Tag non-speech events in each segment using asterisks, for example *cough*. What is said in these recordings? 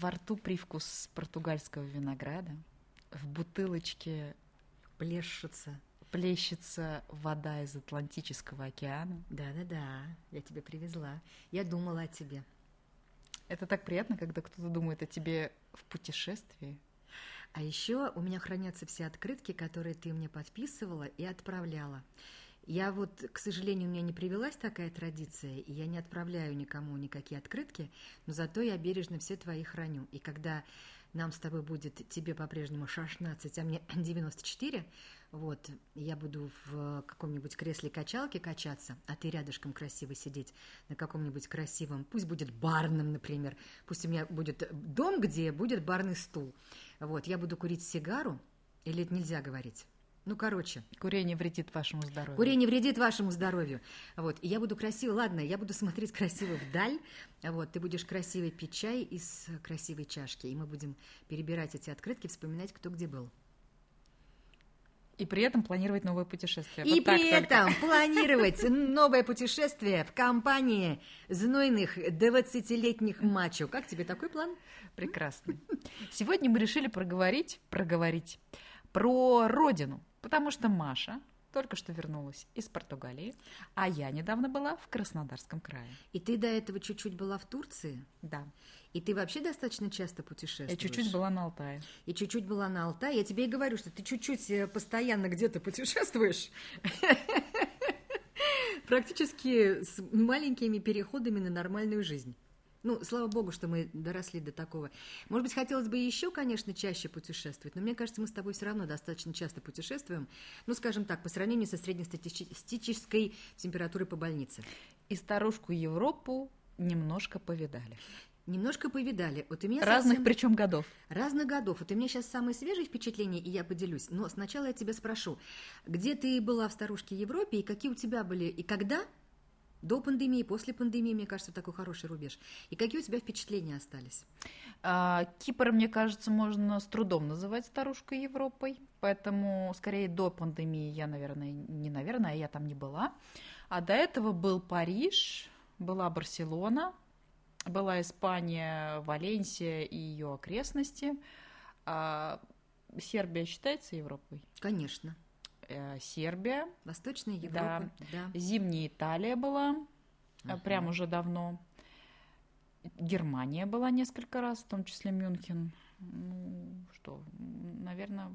Во рту привкус португальского винограда, в бутылочке Плещется. плещется вода из Атлантического океана. Да-да-да, я тебе привезла. Я думала о тебе. Это так приятно, когда кто-то думает о тебе в путешествии. А еще у меня хранятся все открытки, которые ты мне подписывала и отправляла. Я вот, к сожалению, у меня не привелась такая традиция, и я не отправляю никому никакие открытки, но зато я бережно все твои храню. И когда нам с тобой будет, тебе по-прежнему 16, а мне *clears throat* 94, вот, я буду в каком-нибудь кресле качалки качаться, а ты рядышком красиво сидеть на каком-нибудь красивом, пусть будет барном, например, пусть у меня будет дом, где будет барный стул. Вот, я буду курить сигару, или это нельзя говорить? Ну, короче, Курение вредит вашему здоровью. Курение вредит вашему здоровью. Вот. И я буду красиво, ладно, я буду смотреть красиво вдаль. Вот. Ты будешь красиво пить чай из красивой чашки. И мы будем перебирать эти открытки, вспоминать, кто где был. И при этом планировать новое путешествие. И Вот при только. этом планировать новое путешествие в компании знойных 20-летних мачо. Как тебе такой план? Прекрасно. Сегодня мы решили проговорить, проговорить про родину, потому что Маша только что вернулась из Португалии, а я недавно была в Краснодарском крае. И ты до этого чуть-чуть была в Турции? Да, И ты вообще достаточно часто путешествуешь? я чуть-чуть была на Алтае. И чуть-чуть была на Алтае. Я тебе и говорю, что ты чуть-чуть э, постоянно где-то путешествуешь. *laughs* Практически с маленькими переходами на нормальную жизнь. Ну, слава богу, что мы доросли до такого. Может быть, хотелось бы еще, конечно, чаще путешествовать, но мне кажется, мы с тобой все равно достаточно часто путешествуем. Ну, скажем так, по сравнению со среднестатистической температурой по больнице. И старушку Европу немножко повидали. Немножко повидали. Вот у меня Разных совсем- причем годов. Разных годов. Вот у меня сейчас самые свежие впечатления, и я поделюсь. Но сначала я тебя спрошу, где ты была в старушке Европе, и какие у тебя были, и когда? До пандемии, после пандемии, мне кажется, такой хороший рубеж. И какие у тебя впечатления остались? А, Кипр, мне кажется, можно с трудом называть старушкой Европой, поэтому скорее до пандемии я, наверное, не наверное, а я там не была. А до этого был Париж, была Барселона, была Испания, Валенсия и ее окрестности. А, Сербия считается Европой? Конечно. Э, Сербия, Восточная Европа. Да. Зимняя Италия была, а, Ага. прям уже давно. Германия была несколько раз, в том числе Мюнхен. Ну, что, наверное,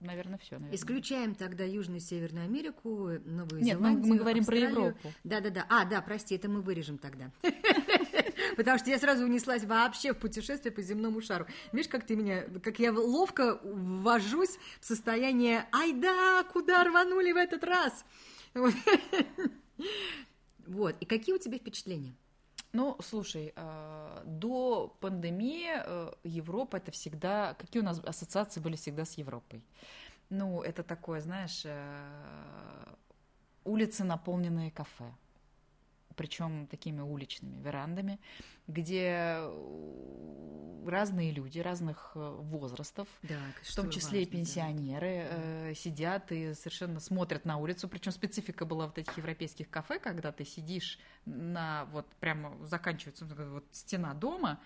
наверное, все. Исключаем тогда Южную и Северную Америку, Новую Нет, мы, Зеландию, мы говорим Австралию. про Европу. Да-да-да. А, да, прости, это мы вырежем тогда. *laughs* Потому что я сразу унеслась вообще в путешествие по земному шару. Видишь, как ты меня, как я ловко ввожусь в состояние «Ай да, куда рванули в этот раз?» Вот. И какие у тебя впечатления? Ну, слушай, э, до пандемии э, Европа это всегда... Какие у нас ассоциации были всегда с Европой? Ну, это такое, знаешь, э, улицы, наполненные кафе. Причем такими уличными верандами, где э, разные люди разных э, возрастов, Да, в том числе и пенсионеры, э, сидят и совершенно смотрят на улицу. Причем специфика была вот этих европейских кафе, когда ты сидишь на вот прямо заканчивается вот стена дома,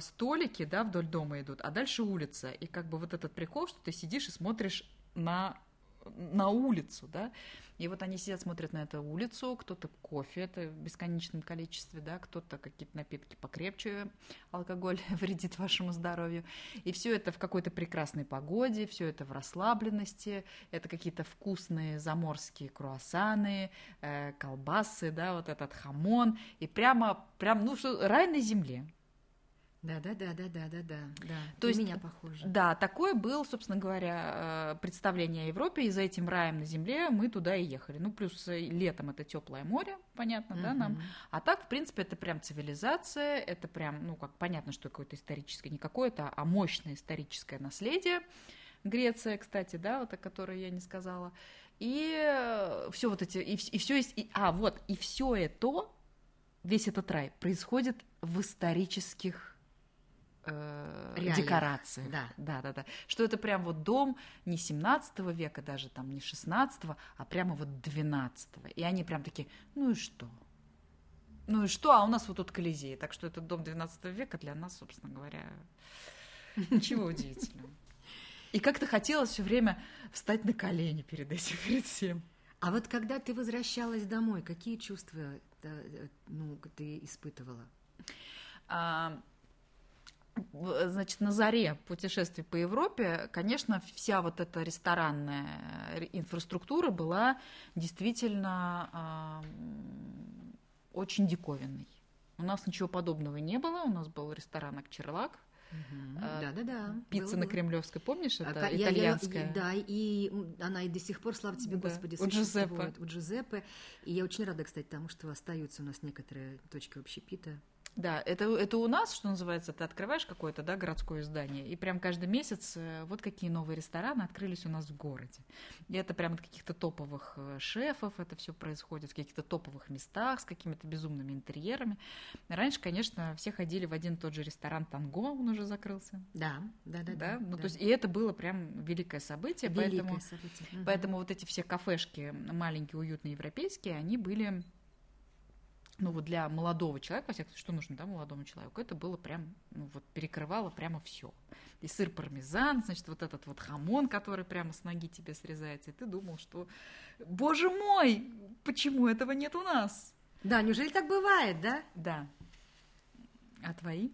столики, да, вдоль дома идут, а дальше улица. И как бы вот этот прикол, что ты сидишь и смотришь на на улицу, да, и вот они сидят, смотрят на эту улицу, кто-то кофе, это в бесконечном количестве, да, кто-то какие-то напитки покрепче, алкоголь *laughs* вредит вашему здоровью, и все это в какой-то прекрасной погоде, все это в расслабленности, это какие-то вкусные заморские круассаны, э, колбасы, да, вот этот хамон, и прямо, прям, ну что, рай на земле. Да, да, да, да, да, да, да, да. То есть- меня похоже. Да, такое было, собственно говоря, э, представление о Европе, и за этим раем на земле мы туда и ехали. Ну, плюс э, летом это теплое море, понятно, да, нам. А так, в принципе, это прям цивилизация, это прям, ну, как понятно, что какое-то историческое, не какое-то, а мощное историческое наследие. Греция, кстати, да, вот о которой я не сказала. И все вот эти, и, все есть, и- а, вот, и все это, весь этот рай происходит в исторических э, декорациях. да. да, да, да. Что это прям вот дом не 17 века, даже там не 16, а прямо вот 12. И они прям такие, ну и что? Ну и что? А у нас вот тут Колизей. Так что этот дом 12 века для нас, собственно говоря, ничего *laughs* удивительного. И как-то хотелось все время встать на колени перед этим, перед всем. А вот когда ты возвращалась домой, какие чувства э, ну, ты испытывала? А, значит, на заре путешествий по Европе, конечно, вся вот эта ресторанная инфраструктура была действительно а, очень диковинной. У нас ничего подобного не было. У нас был ресторан Акчерлак, да-да-да. Пицца на Кремлевской, помнишь, это я, итальянская? Я, да, и да, и до сих пор, слава тебе, да. Господи, у Джузеппе. У Джузеппе. И я очень рада, кстати, тому, что остаются у нас некоторые точки общепита. Да, это, это у нас, что называется, ты открываешь какое-то да, городское здание, и прям каждый месяц э, вот какие новые рестораны открылись у нас в городе. И это прям от каких-то топовых э, шефов это все происходит, в каких-то топовых местах, с какими-то безумными интерьерами. Раньше, конечно, все ходили в один и тот же ресторан «Танго», он уже закрылся. Да, да, да. да? Ну, да. То есть, и это было прям великое событие. Великое поэтому, событие. Угу. Поэтому вот эти все кафешки маленькие, уютные, европейские, они были ну вот для молодого человека, во всяком случае, что нужно, да, молодому человеку, это было прям, ну вот перекрывало прямо все. И сыр пармезан, значит, вот этот вот хамон, который прямо с ноги тебе срезается, и ты думал, что, боже мой, почему этого нет у нас? Да, неужели так бывает, да? Да. А твои?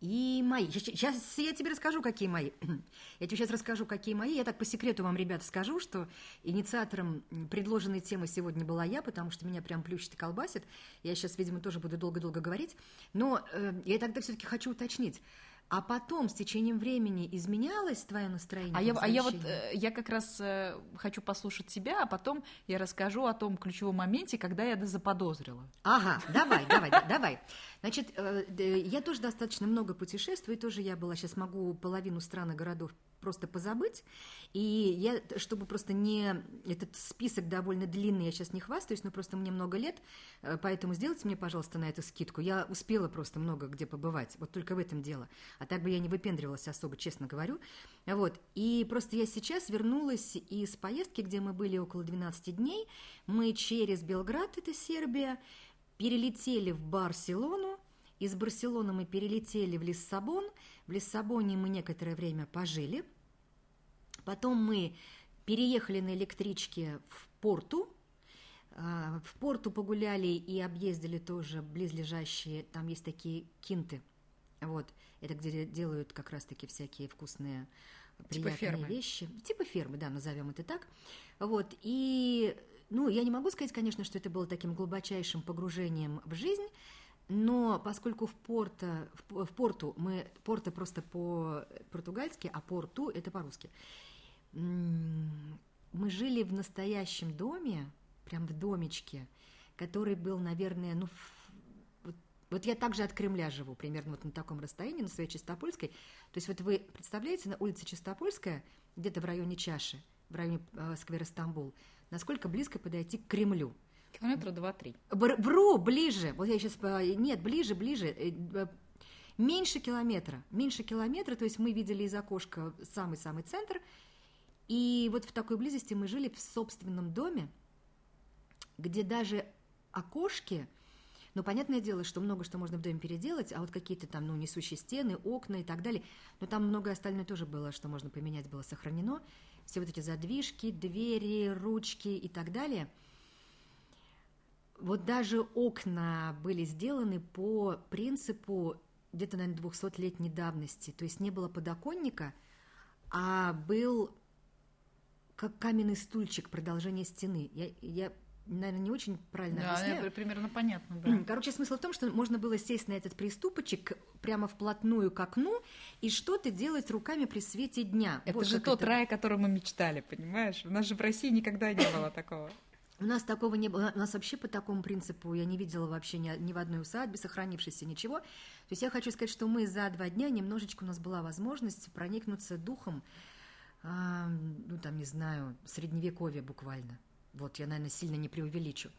И мои. Сейчас я тебе расскажу, какие мои. *clears throat* Я тебе сейчас расскажу, какие мои. Я так по секрету вам, ребята, скажу, что инициатором предложенной темы сегодня была я, потому что меня прям плющит и колбасит. Я сейчас, видимо, тоже буду долго-долго говорить. Но э, я тогда все-таки хочу уточнить а потом с течением времени изменялось твое настроение? А я, а я вот э, я как раз э, хочу послушать тебя, а потом я расскажу о том ключевом моменте, когда я заподозрила. Ага, давай, давай, *laughs* давай. Значит, э, я тоже достаточно много путешествую, тоже я была, сейчас могу половину стран и городов просто позабыть. И я, чтобы просто не... Этот список довольно длинный, я сейчас не хвастаюсь, но просто мне много лет, э, поэтому сделайте мне, пожалуйста, на эту скидку. Я успела просто много где побывать, вот только в этом дело. А так бы я не выпендривалась особо, честно говорю. Вот. И просто я сейчас вернулась из поездки, где мы были около 12 дней. Мы через Белград, это Сербия, перелетели в Барселону, из Барселоны мы перелетели в Лиссабон. В Лиссабоне мы некоторое время пожили. Потом мы переехали на электричке в Порту. А, в Порту погуляли и объездили тоже близлежащие, там есть такие кинты. Вот, это где делают как раз-таки всякие вкусные, типа приятные фермы. вещи. Типа фермы, да, назовем это так. Вот, и, ну, я не могу сказать, конечно, что это было таким глубочайшим погружением в жизнь, но поскольку в, Порто, в, в Порту мы Порто просто по-португальски, а Порту это по-русски. Мы жили в настоящем доме, прям в домичке, который был, наверное, ну, вот, я также от Кремля живу, примерно вот на таком расстоянии, на своей Чистопольской. То есть вот вы представляете, на улице Чистопольская, где-то в районе Чаши, в районе э, сквера Стамбул, насколько близко подойти к Кремлю – Километра два-три. Вру, ближе. Вот я сейчас... Нет, ближе, ближе. Э, меньше километра. Меньше километра, то есть мы видели из окошка самый-самый центр. И вот в такой близости мы жили в собственном доме, где даже окошки, ну, понятное дело, что много что можно в доме переделать, а вот какие-то там, ну, несущие стены, окна и так далее, но там многое остальное тоже было, что можно поменять, было сохранено. Все вот эти задвижки, двери, ручки и так далее – вот даже окна были сделаны по принципу где-то, наверное, 200-летней давности. То есть не было подоконника, а был как каменный стульчик, продолжение стены. Я, я наверное, не очень правильно да, объясняю. Да, примерно понятно, да. Короче, смысл в том, что можно было сесть на этот приступочек прямо вплотную к окну и что-то делать руками при свете дня. Это вот же тот это... рай, о котором мы мечтали, понимаешь? У нас же в России никогда не было такого. У нас такого не было. У нас вообще по такому принципу я не видела вообще ни, ни в одной усадьбе сохранившейся ничего. То есть я хочу сказать, что мы за два дня немножечко у нас была возможность проникнуться духом, э, ну там, не знаю, средневековья буквально. Вот, я, наверное, сильно не преувеличу.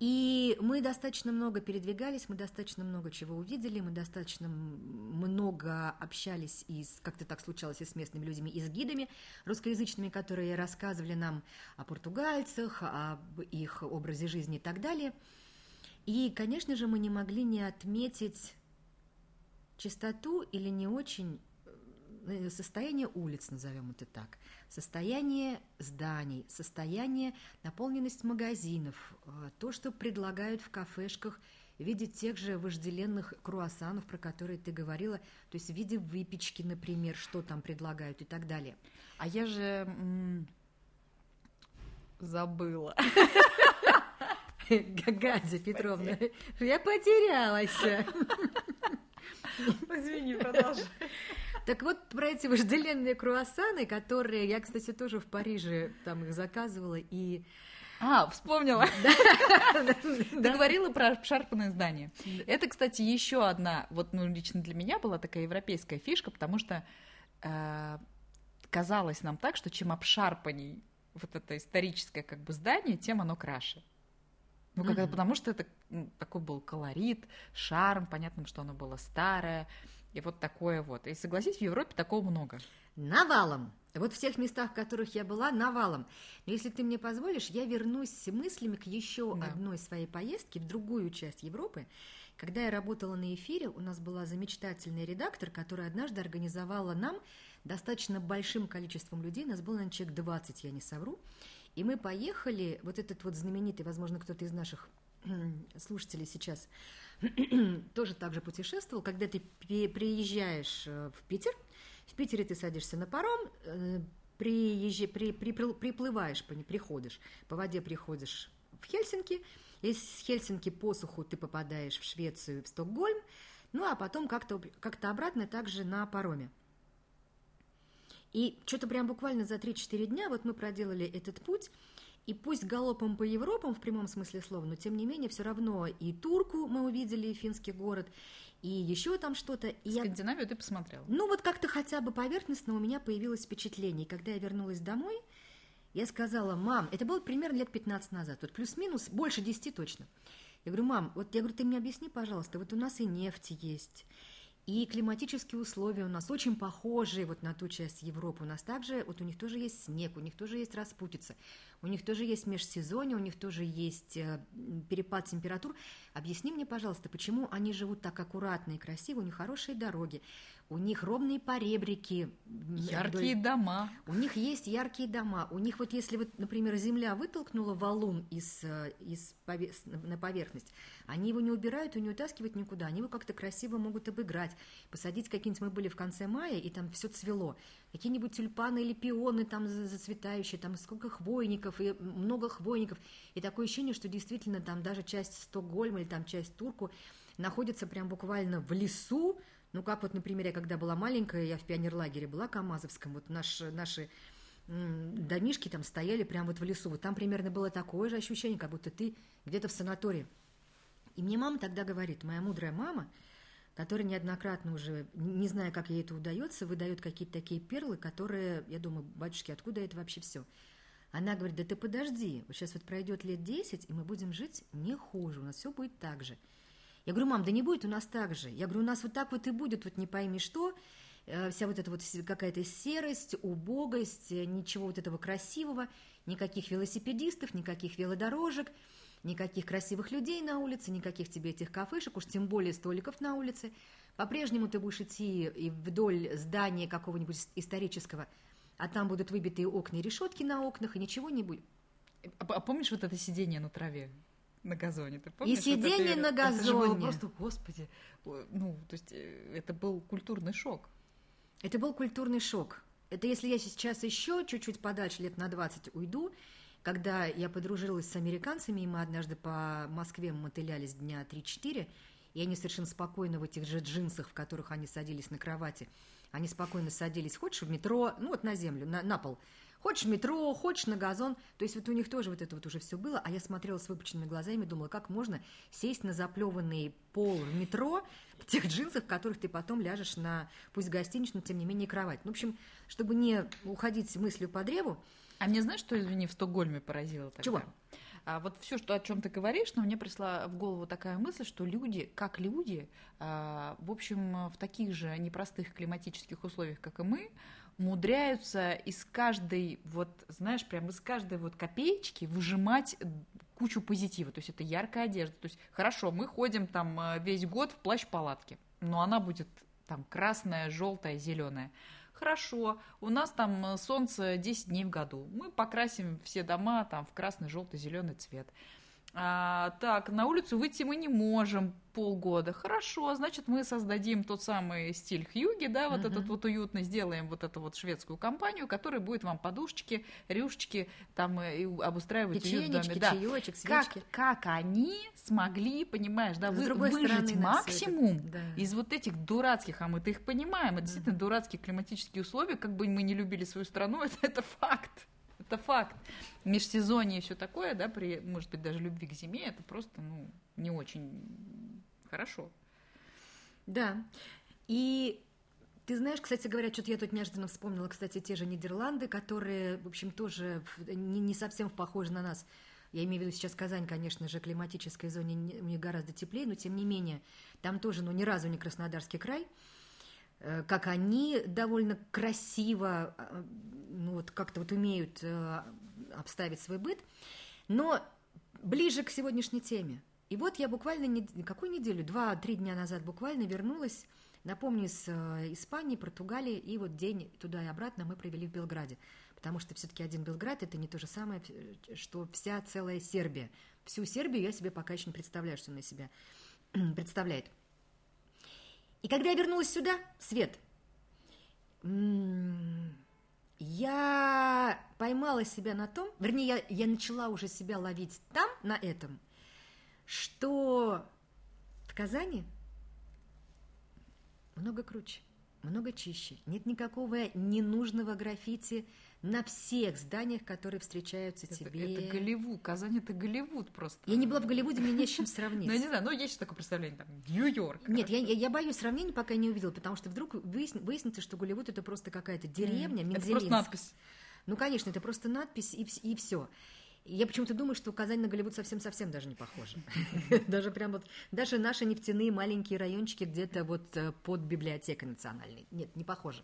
И мы достаточно много передвигались, мы достаточно много чего увидели, мы достаточно много общались, и как-то так случалось, и с местными людьми, и с гидами русскоязычными, которые рассказывали нам о португальцах, об их образе жизни и так далее. И, конечно же, мы не могли не отметить чистоту или не очень состояние улиц, назовем это так, состояние зданий, состояние, наполненность магазинов, э, то, что предлагают в кафешках в виде тех же вожделенных круассанов, про которые ты говорила, то есть в виде выпечки, например, что там предлагают и так далее. А я же забыла. *laughs* Гадя Петровна, я потерялась. *laughs* Извини, продолжай. Так вот, про эти вожделенные круассаны, которые я, кстати, тоже в Париже там их заказывала, и а, вспомнила. *laughs* Ты говорила про шарпанное здание. Это, кстати, еще одна, вот ну, лично для меня была такая европейская фишка, потому что э, казалось нам так, что чем обшарпаней вот это историческое как бы здание, тем оно краше. Ну, как, mm-hmm. потому что это ну, такой был колорит, шарм, понятно, что оно было старое, и вот такое вот. И согласись, в Европе такого много. Навалом. Вот в тех местах, в которых я была, навалом. Но если ты мне позволишь, я вернусь мыслями к еще да. одной своей поездке в другую часть Европы. Когда я работала на эфире, у нас была замечательный редактор, которая однажды организовала нам достаточно большим количеством людей, у нас было, наверное, человек 20, я не совру, и мы поехали, вот этот вот знаменитый, возможно, кто-то из наших *clears throat* слушателей сейчас *clears throat* тоже так же путешествовал, когда ты приезжаешь э, в Питер, в Питере ты садишься на паром, э, приезжай, при, при, приплываешь, приходишь, по воде приходишь в Хельсинки, из Хельсинки по суху ты попадаешь в Швецию, в Стокгольм, ну а потом как-то как обратно также на пароме. И что-то прям буквально за 3-4 дня вот мы проделали этот путь, и пусть галопом по Европам в прямом смысле слова, но тем не менее все равно и Турку мы увидели, и финский город, и еще там что-то. И Скандинавию я... ты посмотрела? Ну вот как-то хотя бы поверхностно у меня появилось впечатление. И когда я вернулась домой, я сказала, мам, это было примерно лет 15 назад, вот плюс-минус, больше 10 точно. Я говорю, мам, вот я говорю, ты мне объясни, пожалуйста, вот у нас и нефть есть, и климатические условия у нас очень похожие вот на ту часть Европы. У нас также, вот у них тоже есть снег, у них тоже есть распутица, у них тоже есть межсезонье, у них тоже есть э, перепад температур. Объясни мне, пожалуйста, почему они живут так аккуратно и красиво, у них хорошие дороги, у них ровные поребрики. Яркие вдоль... дома. У них есть яркие дома. У них вот если вот, например, земля вытолкнула валун из, э, из пове... на поверхность, они его не убирают и не утаскивают никуда. Они его как-то красиво могут обыграть. Посадить какие-нибудь, мы были в конце мая, и там все цвело. Какие-нибудь тюльпаны или пионы там зацветающие, там сколько хвойников, и много хвойников. И такое ощущение, что действительно там даже часть Стокгольма или там часть Турку находится прям буквально в лесу, ну, как вот, например, я когда была маленькая, я в пионерлагере была Камазовском, вот наш, наши домишки там стояли прямо вот в лесу. Вот там примерно было такое же ощущение, как будто ты где-то в санатории. И мне мама тогда говорит, моя мудрая мама, которая неоднократно уже, не зная, как ей это удается, выдает какие-то такие перлы, которые, я думаю, батюшки, откуда это вообще все? Она говорит, да ты подожди, вот сейчас вот пройдет лет 10, и мы будем жить не хуже, у нас все будет так же. Я говорю, мам, да не будет у нас так же. Я говорю, у нас вот так вот и будет, вот не пойми что, э, вся вот эта вот какая-то серость, убогость, э, ничего вот этого красивого, никаких велосипедистов, никаких велодорожек, никаких красивых людей на улице, никаких тебе этих кафешек, уж тем более столиков на улице. По-прежнему ты будешь идти и вдоль здания какого-нибудь исторического, а там будут выбитые окна и решетки на окнах, и ничего не будет. А, а помнишь вот это сидение на траве? На газоне, ты помнишь? И сидение вот на газоне. Это было просто, господи, ну, то есть э, это был культурный шок. Это был культурный шок. Это если я сейчас еще чуть-чуть подальше, лет на 20 уйду, когда я подружилась с американцами, и мы однажды по Москве мотылялись дня 3-4, и они совершенно спокойно в этих же джинсах, в которых они садились на кровати, они спокойно садились, хочешь в метро, ну вот на землю, на, на пол, Хочешь в метро, хочешь на газон. То есть вот у них тоже вот это вот уже все было. А я смотрела с выпученными глазами и думала, как можно сесть на заплеванный пол в метро в тех джинсах, в которых ты потом ляжешь на, пусть гостиничную, тем не менее, кровать. Ну, в общем, чтобы не уходить мыслью по древу. А мне знаешь, что, извини, в Стокгольме поразило тогда? Чего? А вот все, что о чем ты говоришь, но мне пришла в голову такая мысль, что люди, как люди, а, в общем, в таких же непростых климатических условиях, как и мы, умудряются из каждой, вот, знаешь, прям из каждой вот копеечки выжимать кучу позитива. То есть это яркая одежда. То есть хорошо, мы ходим там э, весь год в плащ-палатке, но она будет там красная, желтая, зеленая. Хорошо, у нас там э, солнце 10 дней в году. Мы покрасим все дома там в красный, желтый, зеленый цвет. А, так, на улицу выйти мы не можем полгода. Хорошо, значит, мы создадим тот самый стиль Хьюги, да, вот uh-huh. этот вот уютный, сделаем вот эту вот шведскую компанию, которая будет вам подушечки, рюшечки там и обустраивать уют в доме. Да. Чаечек, как, как они смогли, понимаешь, да, вы, выжить стороны, максимум да. из вот этих дурацких, а мы-то их понимаем, это uh-huh. действительно дурацкие климатические условия, как бы мы не любили свою страну, *laughs* это, это факт это факт. Межсезонье и все такое, да, при, может быть, даже любви к зиме, это просто, ну, не очень хорошо. Да. И ты знаешь, кстати говоря, что-то я тут неожиданно вспомнила, кстати, те же Нидерланды, которые, в общем, тоже не, не совсем похожи на нас. Я имею в виду сейчас Казань, конечно же, климатической зоне у них гораздо теплее, но тем не менее, там тоже, ну, ни разу не Краснодарский край. Э, как они довольно красиво, э, ну вот как-то вот умеют э, обставить свой быт, но ближе к сегодняшней теме. И вот я буквально, не, какую неделю, два-три дня назад буквально вернулась, напомню, из Испании, Португалии, и вот день туда и обратно мы провели в Белграде, потому что все-таки один Белград – это не то же самое, что вся целая Сербия. Всю Сербию я себе пока еще не представляю, что она себя *clears throat* представляет. И когда я вернулась сюда, Свет, я поймала себя на том, вернее, я, я начала уже себя ловить там, на этом, что в Казани много круче, много чище. Нет никакого ненужного граффити, на всех зданиях, которые встречаются это, тебе. Это Голливуд, Казань это Голливуд просто. Я не была в Голливуде, мне не с чем *laughs* сравнить. Ну, я не знаю, но есть такое представление, там, Нью-Йорк. Нет, я, я боюсь сравнений, пока не увидела, потому что вдруг выяснится, что Голливуд это просто какая-то деревня, mm, Это просто надпись. Ну, конечно, это просто надпись и, и все. Я почему-то думаю, что Казань на Голливуд совсем-совсем даже не похожа. *laughs* Даже прям вот, даже наши нефтяные маленькие райончики где-то вот э, под библиотекой национальной. Нет, не похоже.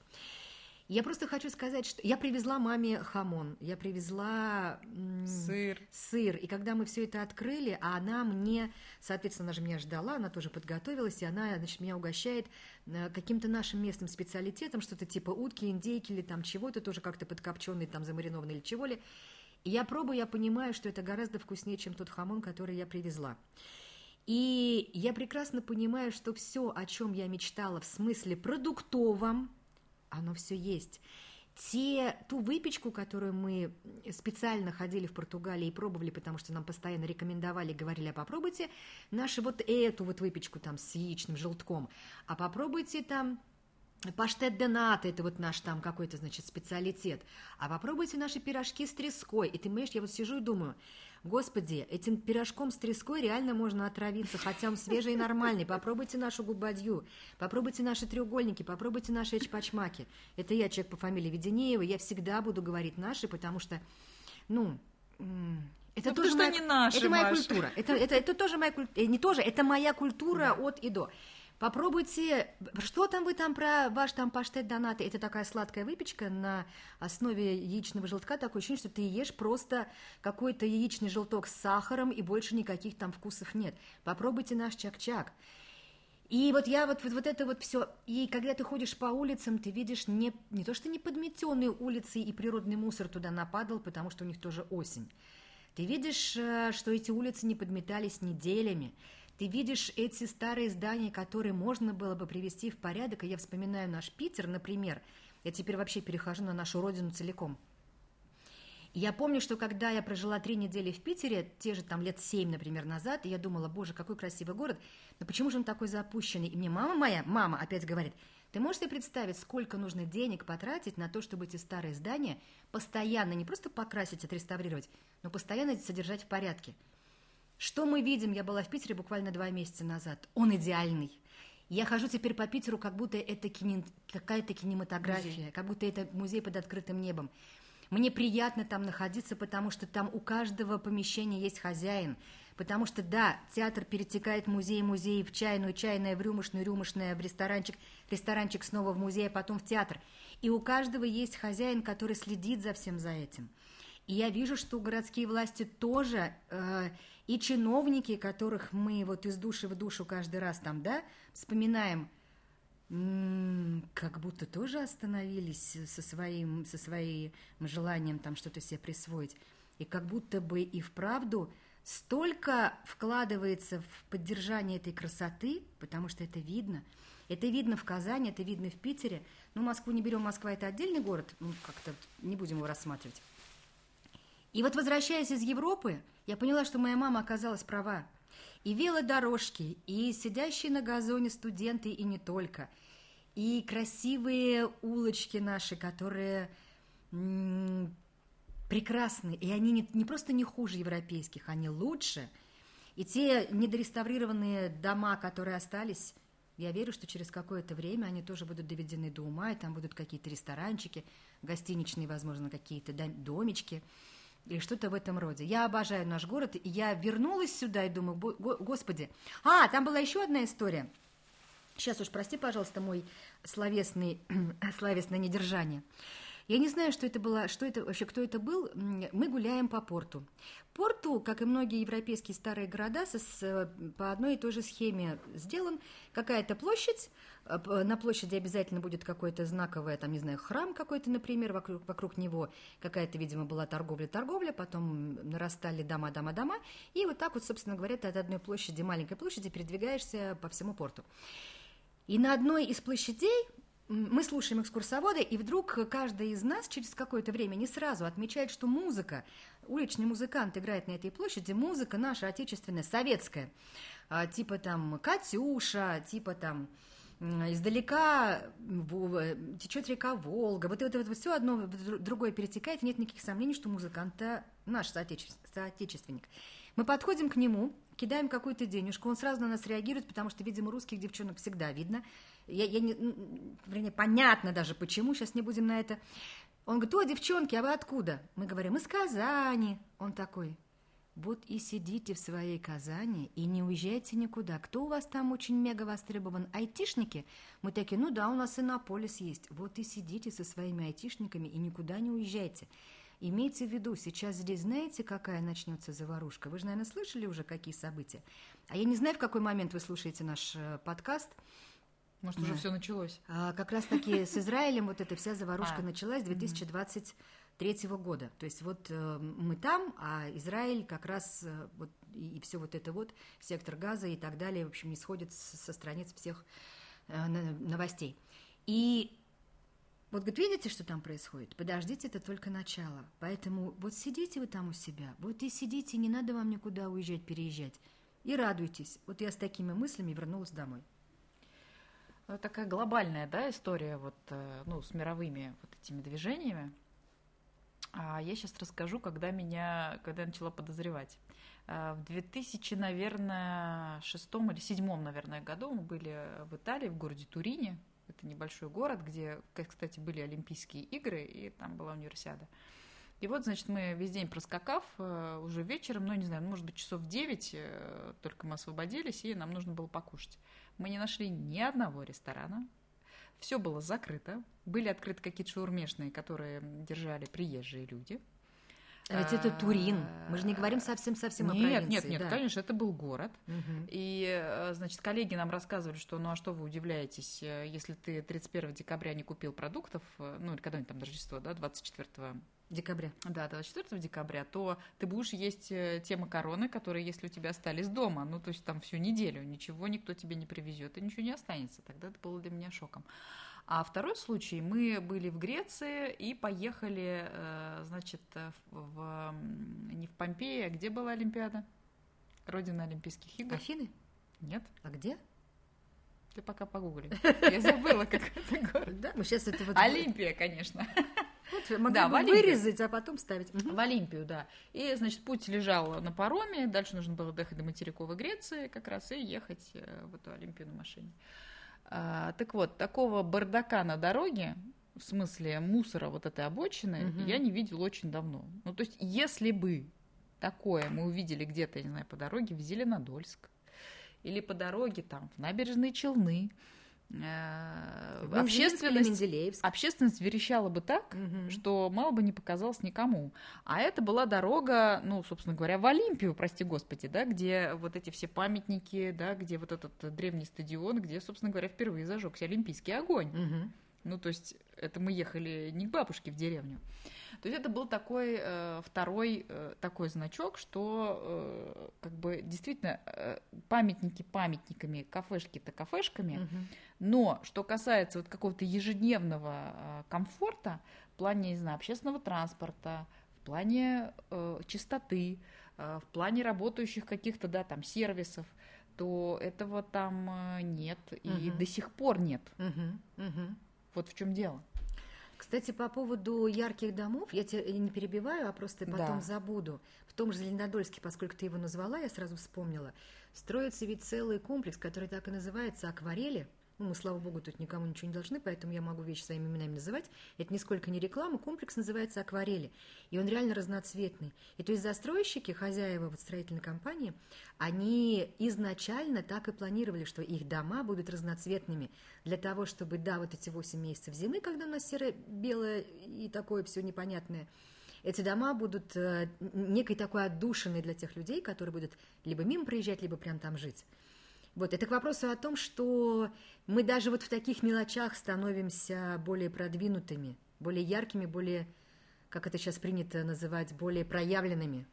Я просто хочу сказать, что я привезла маме хамон, я привезла сыр. сыр. И когда мы все это открыли, а она мне, соответственно, она же меня ждала, она тоже подготовилась, и она, значит, меня угощает э, каким-то нашим местным специалитетом, что-то типа утки, индейки или там чего-то, тоже как-то подкопченный, там замаринованный или чего ли. И я пробую, я понимаю, что это гораздо вкуснее, чем тот хамон, который я привезла. И я прекрасно понимаю, что все, о чем я мечтала в смысле продуктовом, оно все есть. Те, ту выпечку, которую мы специально ходили в Португалии и пробовали, потому что нам постоянно рекомендовали, говорили, а попробуйте нашу вот эту вот выпечку там с яичным желтком, а попробуйте там Паштет де это вот наш там какой-то, значит, специалитет. А попробуйте наши пирожки с треской. И ты понимаешь, я вот сижу и думаю, господи, этим пирожком с треской реально можно отравиться, хотя он свежий и нормальный. Попробуйте нашу губадью, попробуйте наши треугольники, попробуйте наши эчпачмаки. Это я, человек по фамилии Веденеева, я всегда буду говорить наши, потому что, ну, это ну, тоже моя, не наши, это моя культура. Это, это, это тоже моя культура. Э, не тоже, это моя культура да. от и до. Попробуйте, что там вы там про ваш там паштет донаты? Это такая сладкая выпечка на основе яичного желтка. Такое ощущение, что ты ешь просто какой-то яичный желток с сахаром, и больше никаких там вкусов нет. Попробуйте наш чак-чак. И вот я вот, вот, вот это вот все. И когда ты ходишь по улицам, ты видишь не, не то, что не подметенные улицы и природный мусор туда нападал, потому что у них тоже осень. Ты видишь, э, что эти улицы не подметались неделями. Ты видишь эти старые здания, которые можно было бы привести в порядок, и я вспоминаю наш Питер, например, я теперь вообще перехожу на нашу родину целиком. Я помню, что когда я прожила три недели в Питере, те же там лет семь, например, назад, я думала, боже, какой красивый город, но почему же он такой запущенный? И мне мама моя, мама опять говорит, ты можешь себе представить, сколько нужно денег потратить на то, чтобы эти старые здания постоянно не просто покрасить, отреставрировать, но постоянно содержать в порядке – что мы видим? Я была в Питере буквально два месяца назад. Он идеальный. Я хожу теперь по Питеру, как будто это кине... какая-то кинематография, музей. как будто это музей под открытым небом. Мне приятно там находиться, потому что там у каждого помещения есть хозяин. Потому что, да, театр перетекает музей, музей в чайную, чайная в рюмошную, рюмошная в ресторанчик, ресторанчик снова в музей, а потом в театр. И у каждого есть хозяин, который следит за всем за этим. И я вижу, что городские власти тоже, э, и чиновники, которых мы вот из души в душу каждый раз там, да, вспоминаем, как будто тоже остановились со своим, со своим желанием там что-то себе присвоить. И как будто бы и вправду столько вкладывается в поддержание этой красоты, потому что это видно. Это видно в Казани, это видно в Питере. Ну, Москву не берем, Москва это отдельный город, ну, как-то не будем его рассматривать. И вот возвращаясь из Европы, я поняла, что моя мама оказалась права. И велодорожки, и сидящие на газоне студенты, и не только. И красивые улочки наши, которые прекрасны. И они не, не просто не хуже европейских, они лучше. И те недореставрированные дома, которые остались, я верю, что через какое-то время они тоже будут доведены до ума, и там будут какие-то ресторанчики, гостиничные, возможно, какие-то домички или что-то в этом роде. Я обожаю наш город, и я вернулась сюда и думаю, господи. А, там была еще одна история. Сейчас уж прости, пожалуйста, мой словесный, *clears throat* словесное недержание. Я не знаю, что это было, что это вообще, кто это был. Мы гуляем по порту. Порту, как и многие европейские старые города, с, по одной и той же схеме сделан. Какая-то площадь, э, на площади обязательно будет какой-то знаковый, там, не знаю, храм какой-то, например, вокруг, вокруг него какая-то, видимо, была торговля-торговля, потом нарастали дома, дома, дома, и вот так вот, собственно говоря, ты от одной площади, маленькой площади передвигаешься по всему порту. И на одной из площадей мы слушаем экскурсовода, и вдруг каждый из нас через какое-то время не сразу отмечает, что музыка, уличный музыкант играет на этой площади, музыка наша отечественная, советская, а, типа там «Катюша», типа там издалека течет река Волга, вот это вот, все одно другое перетекает, нет никаких сомнений, что музыкант наш соотечественник. Мы подходим к нему, кидаем какую-то денежку, он сразу на нас реагирует, потому что, видимо, русских девчонок всегда видно. Я, я не, вернее, понятно даже почему, сейчас не будем на это. Он говорит, о, девчонки, а вы откуда? Мы говорим, из Казани. Он такой, вот и сидите в своей Казани и не уезжайте никуда. Кто у вас там очень мега востребован? Айтишники? Мы такие, ну да, у нас Иннополис есть. Вот и сидите со своими айтишниками и никуда не уезжайте. Имейте в виду, сейчас здесь знаете, какая начнется заварушка? Вы же, наверное, слышали уже, какие события. А я не знаю, в какой момент вы слушаете наш э, подкаст. Может, уже да. все началось. А, как раз-таки *laughs* с Израилем вот эта вся заварушка а. началась 2023 года. То есть вот э, мы там, а Израиль как раз э, вот, и, и все вот это вот, сектор газа и так далее, в общем, не сходит со страниц всех новостей. И вот говорит, видите, что там происходит? Подождите, это только начало. Поэтому вот сидите вы там у себя, вот и сидите, не надо вам никуда уезжать, переезжать. И радуйтесь. Вот я с такими мыслями вернулась домой. Ну, такая глобальная, да, история вот, э, ну, с мировыми вот этими движениями. А я сейчас расскажу, когда меня, когда я начала подозревать. А, в 2000, наверное, шестом или седьмом, наверное, году мы были в Италии, в городе Турине, это небольшой город, где, кстати, были Олимпийские игры, и там была универсиада. И вот, значит, мы весь день проскакав, э, уже вечером, ну, не знаю, может быть, часов 9, э, только мы освободились, и нам нужно было покушать. Мы не нашли ни одного ресторана, все было закрыто, были открыты какие-то шаурмешные, которые держали приезжие люди – а ведь это Турин. Мы же не говорим совсем-совсем о провинции. Нет, нет, нет, да. конечно, это был город. Угу. И, э, значит, коллеги нам рассказывали, что ну а что вы удивляетесь, э, если ты 31 декабря не купил продуктов, э, ну или когда-нибудь там Рождество, да, 24 декабря. Да, 24 декабря, то ты будешь есть те макароны, которые, если у тебя остались дома, ну, то есть там всю неделю, ничего никто тебе не привезет, и ничего не останется. Тогда это было для меня шоком. А второй случай, мы были в Греции и поехали, э, значит, в, не в Помпеи, а где была Олимпиада? Родина Олимпийских игр. Афины? Нет. А где? Ты пока погугли. Я забыла, как это город. Да, мы сейчас это вот... Олимпия, конечно. Вот, могли да, бы вырезать, а потом ставить. В Олимпию, да. И, значит, путь лежал на пароме, дальше нужно было доехать до материковой Греции как раз и ехать э, в эту Олимпию на машине. А, так вот, такого бардака на дороге в смысле мусора вот этой обочины, угу. я не видела очень давно. Ну, то есть, если бы такое мы увидели где-то, я не знаю, по дороге в Зеленодольск, или по дороге там в набережные Челны, э, общественность, общественность верещала бы так, угу. что мало бы не показалось никому. А это была дорога, ну, собственно говоря, в Олимпию, прости господи, да, где вот эти все памятники, да, где вот этот древний стадион, где, собственно говоря, впервые зажегся олимпийский огонь. Угу. Ну, то есть это мы ехали не к бабушке в деревню. То есть это был такой э, второй э, такой значок, что э, как бы действительно э, памятники памятниками, кафешки-то кафешками, угу. но что касается вот какого-то ежедневного э, комфорта в плане, не знаю, общественного транспорта, в плане э, чистоты, э, в плане работающих каких-то, да, там, сервисов, то этого там э, нет и угу. до сих пор нет. Угу. Угу. Вот в чем дело. Кстати, по поводу ярких домов, я тебя не перебиваю, а просто потом да. забуду. В том же Зеленодольске, поскольку ты его назвала, я сразу вспомнила, строится ведь целый комплекс, который так и называется «Акварели», ну, мы, слава богу, тут никому ничего не должны, поэтому я могу вещи своими именами называть. Это нисколько не реклама, комплекс называется «Акварели», и он реально разноцветный. И то есть застройщики, хозяева вот строительной компании, они изначально так и планировали, что их дома будут разноцветными, для того, чтобы, да, вот эти 8 месяцев зимы, когда у нас серое-белое и такое все непонятное, эти дома будут э, некой такой отдушиной для тех людей, которые будут либо мимо проезжать, либо прям там жить. Вот, это к вопросу о том, что мы даже вот в таких мелочах становимся более продвинутыми, более яркими, более, как это сейчас принято называть, более проявленными.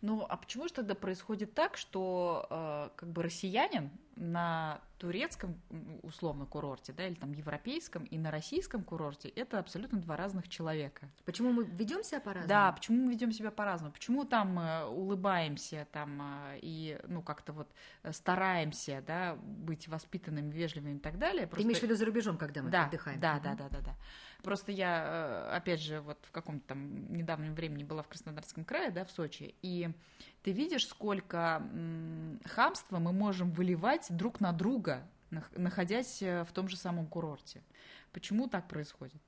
Ну, а почему же тогда происходит так, что э, как бы россиянин на турецком, условно, курорте, да, или там европейском, и на российском курорте это абсолютно два разных человека. Почему мы ведем себя по-разному? Да, почему мы ведем себя по-разному? Почему там мы улыбаемся там э, и, ну, как-то вот стараемся, да, быть воспитанными, вежливыми и так далее? Просто... Ты имеешь в виду за рубежом, когда мы да, отдыхаем? Да, да, да, да, да. Просто я, э, опять же, вот в каком-то там недавнем времени была в Краснодарском крае, да, в Сочи, и ты видишь, сколько хамства мы можем выливать друг на друга, находясь э, в том же самом курорте. Почему так происходит?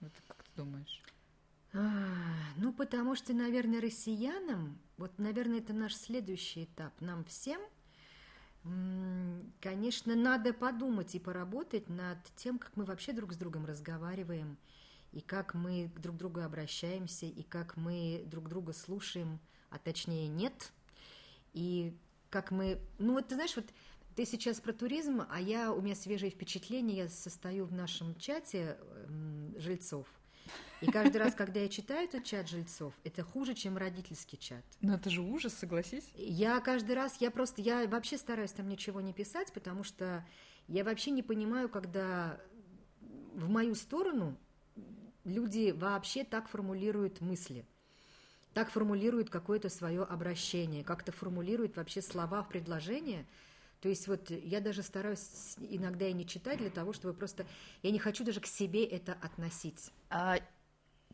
Вот как ты думаешь? А, ну, потому что, наверное, россиянам, вот, наверное, это наш следующий этап, нам всем – Конечно, надо подумать и поработать над тем, как мы вообще друг с другом разговариваем, и как мы друг к другу обращаемся, и как мы друг друга слушаем, а точнее нет, и как мы... Ну вот ты знаешь, вот ты сейчас про туризм, а я, у меня свежие впечатления, я состою в нашем чате жильцов – и каждый раз, когда я читаю этот чат жильцов, это хуже, чем родительский чат. Ну это же ужас, согласись. Я каждый раз, я просто, я вообще стараюсь там ничего не писать, потому что я вообще не понимаю, когда в мою сторону люди вообще так формулируют мысли, так формулируют какое-то свое обращение, как-то формулируют вообще слова в предложение. То есть вот я даже стараюсь иногда и не читать для того, чтобы просто... Я не хочу даже к себе это относить. А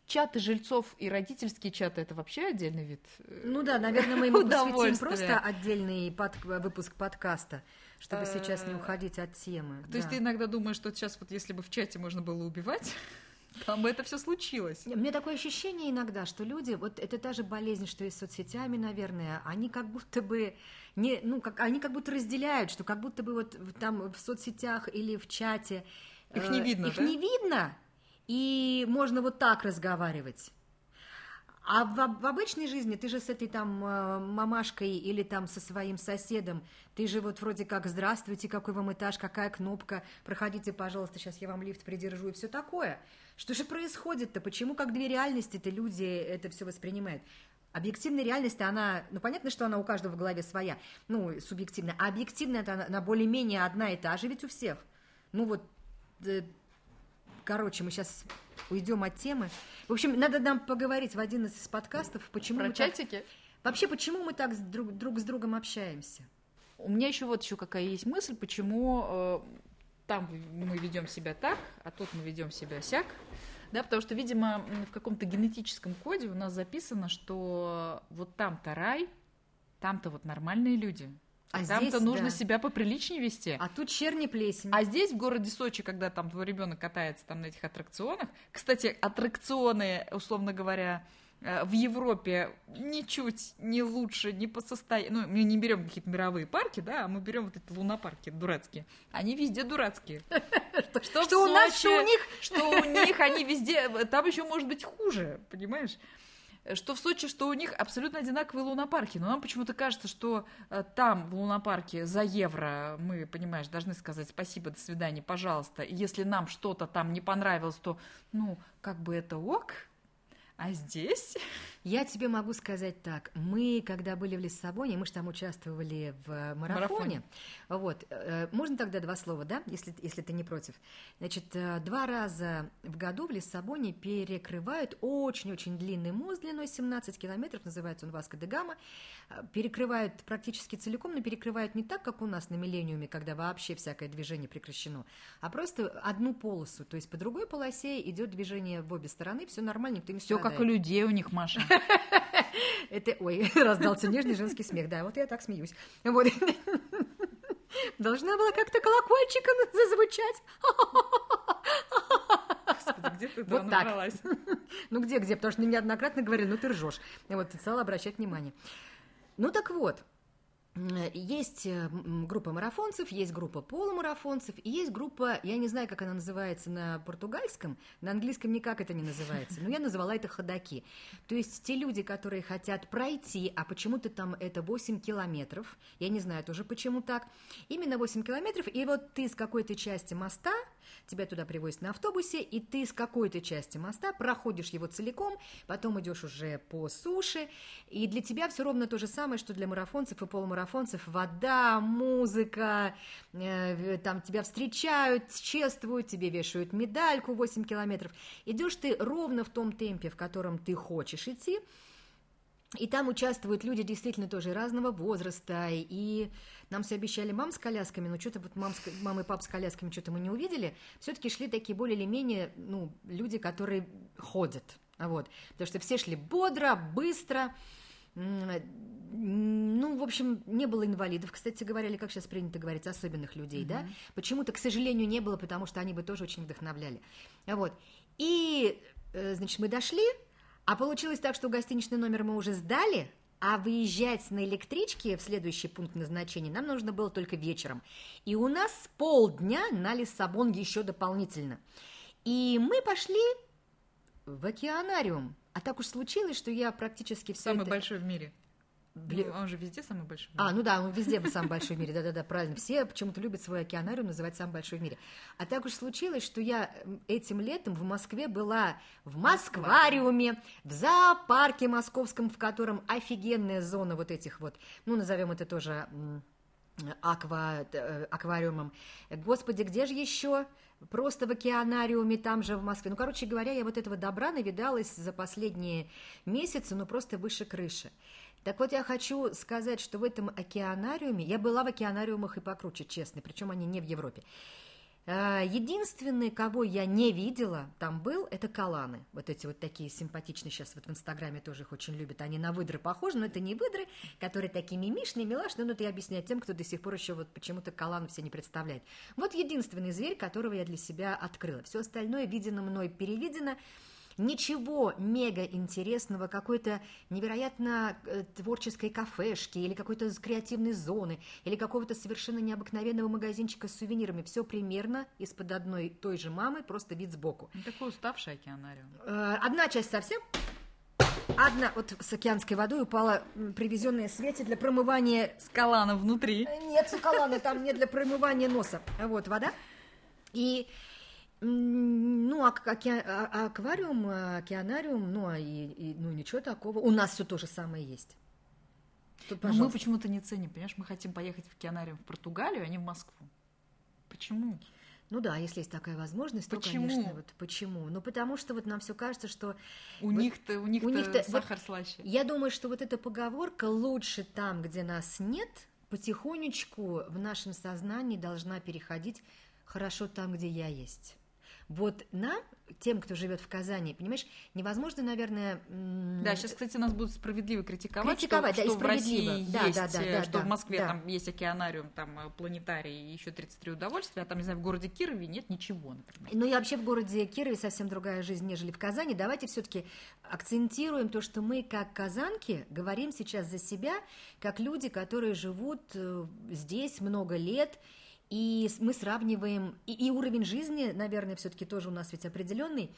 чаты жильцов и родительские чаты это вообще отдельный вид? Э, ну да, наверное, мы ему *laughs* посвятим просто отдельный под, выпуск подкаста, чтобы сейчас не э, уходить от темы. То есть ты иногда думаешь, что сейчас вот если бы в чате можно было убивать, *laughs* там бы это все случилось. У меня такое ощущение иногда, что люди, вот это та же болезнь, что и с соцсетями, наверное, они как будто бы не, ну, как, они как будто разделяют, что как будто бы вот там в соцсетях или в чате их не э, видно, их да? не видно, и можно вот так разговаривать. А в, в обычной жизни ты же с этой там э, мамашкой или там со своим соседом, ты же вот вроде как «Здравствуйте, какой вам этаж, какая кнопка, проходите, пожалуйста, сейчас я вам лифт придержу» и все такое. Что же происходит-то? Почему как две реальности-то люди это все воспринимают? Объективная реальность, она, ну, понятно, что она у каждого в голове своя, ну, субъективная, а объективная, это она более-менее одна и та же ведь у всех. Ну, вот э, Короче, мы сейчас уйдем от темы. В общем, надо нам поговорить в один из подкастов, почему Про мы чатики? Так... Вообще, почему мы так друг, друг с другом общаемся? У меня еще вот еще какая есть мысль, почему э, там мы ведем себя так, а тут мы ведем себя сяк. Да, потому что, видимо, в каком-то генетическом коде у нас записано, что вот там-то рай, там-то вот нормальные люди, А Там-то нужно да. себя поприличнее вести. А тут черни плесень. А здесь, в городе Сочи, когда там твой ребенок катается там на этих аттракционах, кстати, аттракционы, условно говоря, э, в Европе ничуть не лучше, не по состоянию. Ну, мы не берем какие-то мировые парки, да, а мы берем вот эти лунопарки дурацкие. Они везде дурацкие. *laughs* Что у нас, что у них? Что у них, они везде. Там еще может быть хуже, понимаешь? Что в Сочи, что у них абсолютно одинаковые лунопарки. Но нам почему-то кажется, что э, там, в лунопарке, за евро мы, понимаешь, должны сказать спасибо, до свидания, пожалуйста. И если нам что-то там не понравилось, то, ну, как бы это ок, а здесь? Я тебе могу сказать так. Мы, когда были в Лиссабоне, мы же там участвовали в марафоне. марафоне. Вот. Э, можно тогда два слова, да, если, если ты не против? Значит, э, два раза в году в Лиссабоне перекрывают очень-очень длинный мост длиной 17 километров, называется он Васко де Гама. Э, перекрывают практически целиком, но перекрывают не так, как у нас на Миллениуме, когда вообще всякое движение прекращено, а просто одну полосу. То есть по другой полосе идет движение в обе стороны, все нормально, никто не Все как у людей у них, Маша. *laughs* *laughs* Это, ой, *laughs* раздался нежный женский смех. Да, вот я так смеюсь. Вот. *laughs* Должна была как-то колокольчиком зазвучать. Господи, где ты вот так. Ну где-где, потому что неоднократно говорили, ну ты ржешь. Вот, ты стала обращать внимание. Ну так вот, есть э, группа марафонцев, есть группа полумарафонцев, и есть группа, я не знаю, как она называется на португальском, на английском никак это не называется, но я называла это ходаки. То есть те люди, которые хотят пройти, а почему-то там это 8 километров, я не знаю тоже почему так, именно 8 километров, и вот ты с какой-то части моста, тебя туда привозят на автобусе, и ты с какой-то части моста проходишь его целиком, потом идешь уже по суше, и для тебя все ровно то же самое, что для марафонцев и полумарафонцев. Вода, музыка, э, там тебя встречают, чествуют, тебе вешают медальку 8 километров. Идешь ты ровно в том темпе, в котором ты хочешь идти, и там участвуют люди действительно тоже разного возраста, и нам все обещали мам с колясками, но что-то вот мам, с, мам и пап с колясками что-то мы не увидели. Все-таки шли такие более или менее, ну, люди, которые ходят, вот. Потому что все шли бодро, быстро, ну, в общем, не было инвалидов, кстати говоря, или как сейчас принято говорить, особенных людей, mm-hmm. да? Почему-то, к сожалению, не было, потому что они бы тоже очень вдохновляли. Вот. И, э, значит, мы дошли, а получилось так, что гостиничный номер мы уже сдали, а выезжать на электричке в следующий пункт назначения нам нужно было только вечером. И у нас полдня на Лиссабон еще дополнительно. И мы пошли в океанариум. А так уж случилось, что я практически все Самый это... большой в мире. Ну, он же везде самый большой. А, ну да, он везде самый большой в мире, да-да-да, правильно. Все почему-то любят свой океанариум называть самый большой в мире. А так уж случилось, что я этим летом в Москве была в Москвариуме, в зоопарке московском, в котором офигенная зона вот этих вот, ну, назовем это тоже аква, э, аквариумом. Господи, где же еще? Просто в океанариуме, там же в Москве. Ну, короче говоря, я вот этого добра навидалась за последние месяцы, ну, просто выше крыши. Так вот, я хочу сказать, что в этом океанариуме, я была в океанариумах и покруче, честно, причем они не в Европе. А, единственный, кого я не видела, там был, это каланы. Вот эти вот такие симпатичные, сейчас вот в Инстаграме тоже их очень любят. Они на выдры похожи, но это не выдры, которые такие мимишные, милашные, но это я объясняю тем, кто до сих пор еще вот почему-то калан все не представляет. Вот единственный зверь, которого я для себя открыла. Все остальное видено мной, перевидено. Ничего мега интересного, какой-то невероятно э, творческой кафешки или какой-то креативной зоны или какого-то совершенно необыкновенного магазинчика с сувенирами. Все примерно из-под одной той же мамы, просто вид сбоку. Ну, такой уставший океанариум. Э, одна часть совсем Одна вот с океанской водой упала привезенная Свете для промывания... Скалана внутри. Э, нет, скаланы там не для промывания носа. Вот вода. И ну, а, оке, а, а, аквариум, океанариум, ну, а и, и, ну, ничего такого. У нас все то же самое есть. Тут, Но мы почему-то не ценим, понимаешь? Мы хотим поехать в океанариум в Португалию, а не в Москву. Почему? Ну да, если есть такая возможность, почему? то, конечно, вот почему? Ну, потому что вот нам все кажется, что... У вот, них-то, у них-то, у них сахар вот, слаще. Я думаю, что вот эта поговорка «лучше там, где нас нет», потихонечку в нашем сознании должна переходить «хорошо там, где я есть». Вот нам, тем, кто живет в Казани, понимаешь, невозможно, наверное... Да, сейчас, кстати, нас будут справедливо критиковать, критиковать что, да, что в России да, есть, да, да, э, да, что да, в Москве да. там есть океанариум, там э, планетарий и еще 33 удовольствия, а там, не знаю, в городе Кирове нет ничего, например. Ну и вообще в городе Кирове совсем другая жизнь, нежели в Казани. Давайте все-таки акцентируем то, что мы, как казанки, говорим сейчас за себя, как люди, которые живут э, здесь много лет, и мы сравниваем, и, и уровень жизни, наверное, все-таки тоже у нас ведь определенный,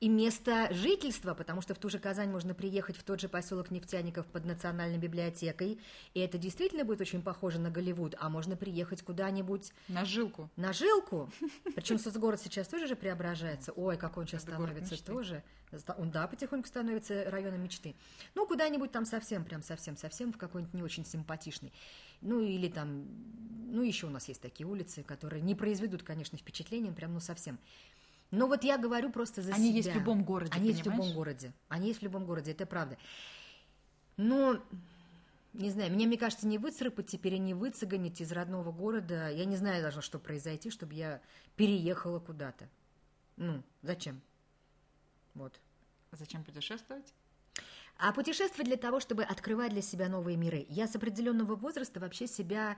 и место жительства, потому что в ту же Казань можно приехать в тот же поселок нефтяников под национальной библиотекой, и это действительно будет очень похоже на Голливуд, а можно приехать куда-нибудь На жилку. на жилку. Причем соцгород сейчас тоже же преображается. Ой, как он сейчас Это становится тоже. Он, да, потихоньку становится районом мечты. Ну, куда-нибудь там совсем, прям совсем-совсем в какой-нибудь не очень симпатичный. Ну, или там, ну, еще у нас есть такие улицы, которые не произведут, конечно, впечатления, прям, ну, совсем. Но вот я говорю просто за Они себя. есть в любом городе, Они есть в понимаешь? любом городе. Они есть в любом городе, это правда. Но, не знаю, мне, мне кажется, не выцарапать теперь и не выцеганить из родного города. Я не знаю даже, что произойти, чтобы я переехала куда-то. Ну, зачем? Вот. Зачем путешествовать? А путешествовать для того, чтобы открывать для себя новые миры. Я с определенного возраста вообще себя...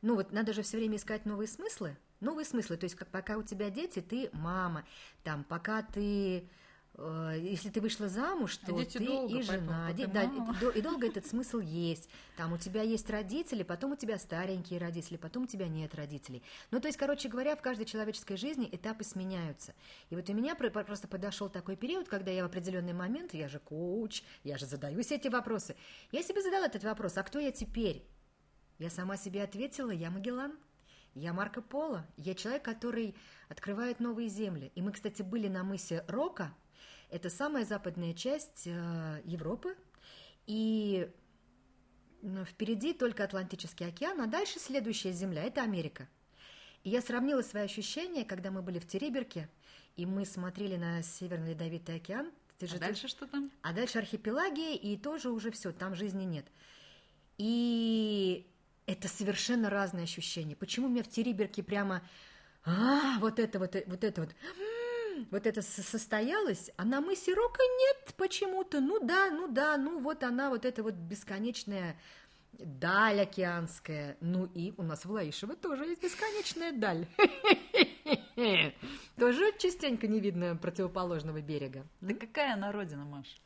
Ну вот надо же все время искать новые смыслы. Новые смыслы. То есть как пока у тебя дети, ты мама. Там пока ты... э, если ты вышла замуж, А то дети ты долго, и жена. поэтому Де- да, мама. и и долго этот смысл есть. Там у тебя есть родители, потом у тебя старенькие родители, потом у тебя нет родителей. Ну, то есть, короче говоря, в каждой человеческой жизни этапы сменяются. И вот у меня про- про- просто подошел такой период, когда я в определенный момент, я же коуч, я же задаю все эти вопросы. Я себе задала этот вопрос, а кто я теперь? Я сама себе ответила, я Магеллан. Я Марко Поло. Я человек, который открывает новые земли. И мы, кстати, были на мысе Рока. Это самая западная часть э, Европы. И ну, впереди только Атлантический океан, а дальше следующая земля – это Америка. И я сравнила свои ощущения, когда мы были в Териберке, и мы смотрели на Северный Ледовитый океан. Ты же А дальше что там? а дальше архипелаги, и тоже уже все, там жизни нет. И это совершенно разные ощущения. Почему у меня в Териберке прямо а, вот это вот, вот это вот, вот это со- состоялось, а на мысе Рока нет почему-то. Ну да, ну да, ну вот она, вот эта вот бесконечная даль океанская. Ну и у нас в Лаишево тоже есть бесконечная даль. *laughs* Тоже частенько не видно противоположного берега. Да какая она родина, Маш?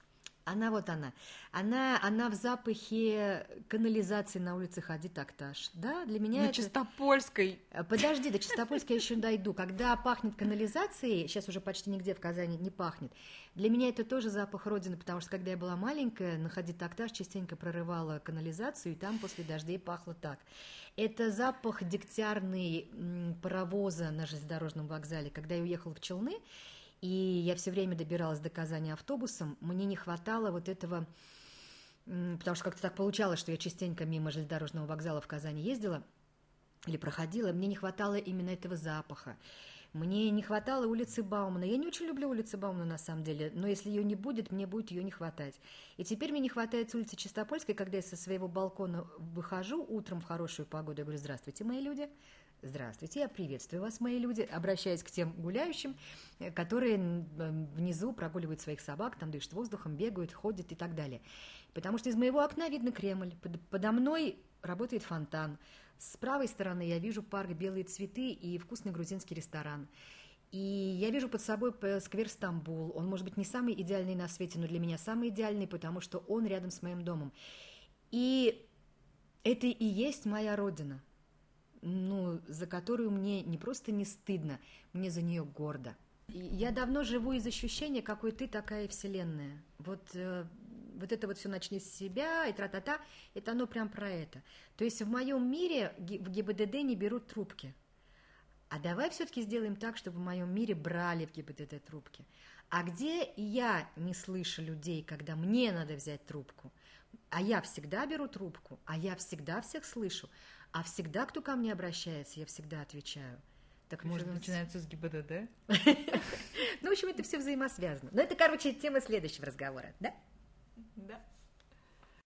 Она вот она. Она, она в запахе канализации на улице Хади Такташ. Да, для меня На это... Чистопольской. Э, Подожди, до Чистопольска я еще дойду. Когда пахнет канализацией, сейчас уже почти нигде в Казани не пахнет, для меня это тоже запах родины, потому что когда я была маленькая, на Хади Такташ частенько прорывала канализацию, и там после дождей пахло так. Это запах дегтярный паровоза на железнодорожном вокзале. Когда я уехала в Челны, и я все время добиралась до Казани автобусом, мне не хватало вот этого, потому что как-то так получалось, что я частенько мимо железнодорожного вокзала в Казани ездила, или проходила, мне не хватало именно этого запаха. Мне не хватало улицы Баумана. Я не очень люблю улицу Баумана на самом деле, но если ее не будет, мне будет ее не хватать. И теперь мне не хватает улицы Чистопольской, когда я со своего балкона выхожу утром в хорошую погоду. Я говорю, здравствуйте, мои люди. Здравствуйте, я приветствую вас, мои люди. Обращаюсь к тем гуляющим, э, которые внизу прогуливают своих собак, там дышат воздухом, бегают, ходят и так далее. Потому что из моего окна видно Кремль, под- подо мной работает фонтан. С правой стороны я вижу парк «Белые цветы» и вкусный грузинский ресторан. И я вижу под собой сквер Стамбул. Он, может быть, не самый идеальный на свете, но для меня самый идеальный, потому что он рядом с моим домом. И это и есть моя родина, ну, за которую мне не просто не стыдно, мне за нее гордо. Я давно живу из ощущения, какой ты, такая вселенная. Вот, э, вот это вот все начни с себя и тра-та-та, это оно прям про это. То есть в моем мире в ГИБДД не берут трубки. А давай все-таки сделаем так, чтобы в моем мире брали в ГИБДД трубки. А где я не слышу людей, когда мне надо взять трубку? А я всегда беру трубку, а я всегда всех слышу, а всегда, кто ко мне обращается, я всегда отвечаю. Так Может, может быть... начинается с ГИБДД? *laughs* Ну, в общем, это все взаимосвязано. Но это, короче, тема следующего разговора, да? Да.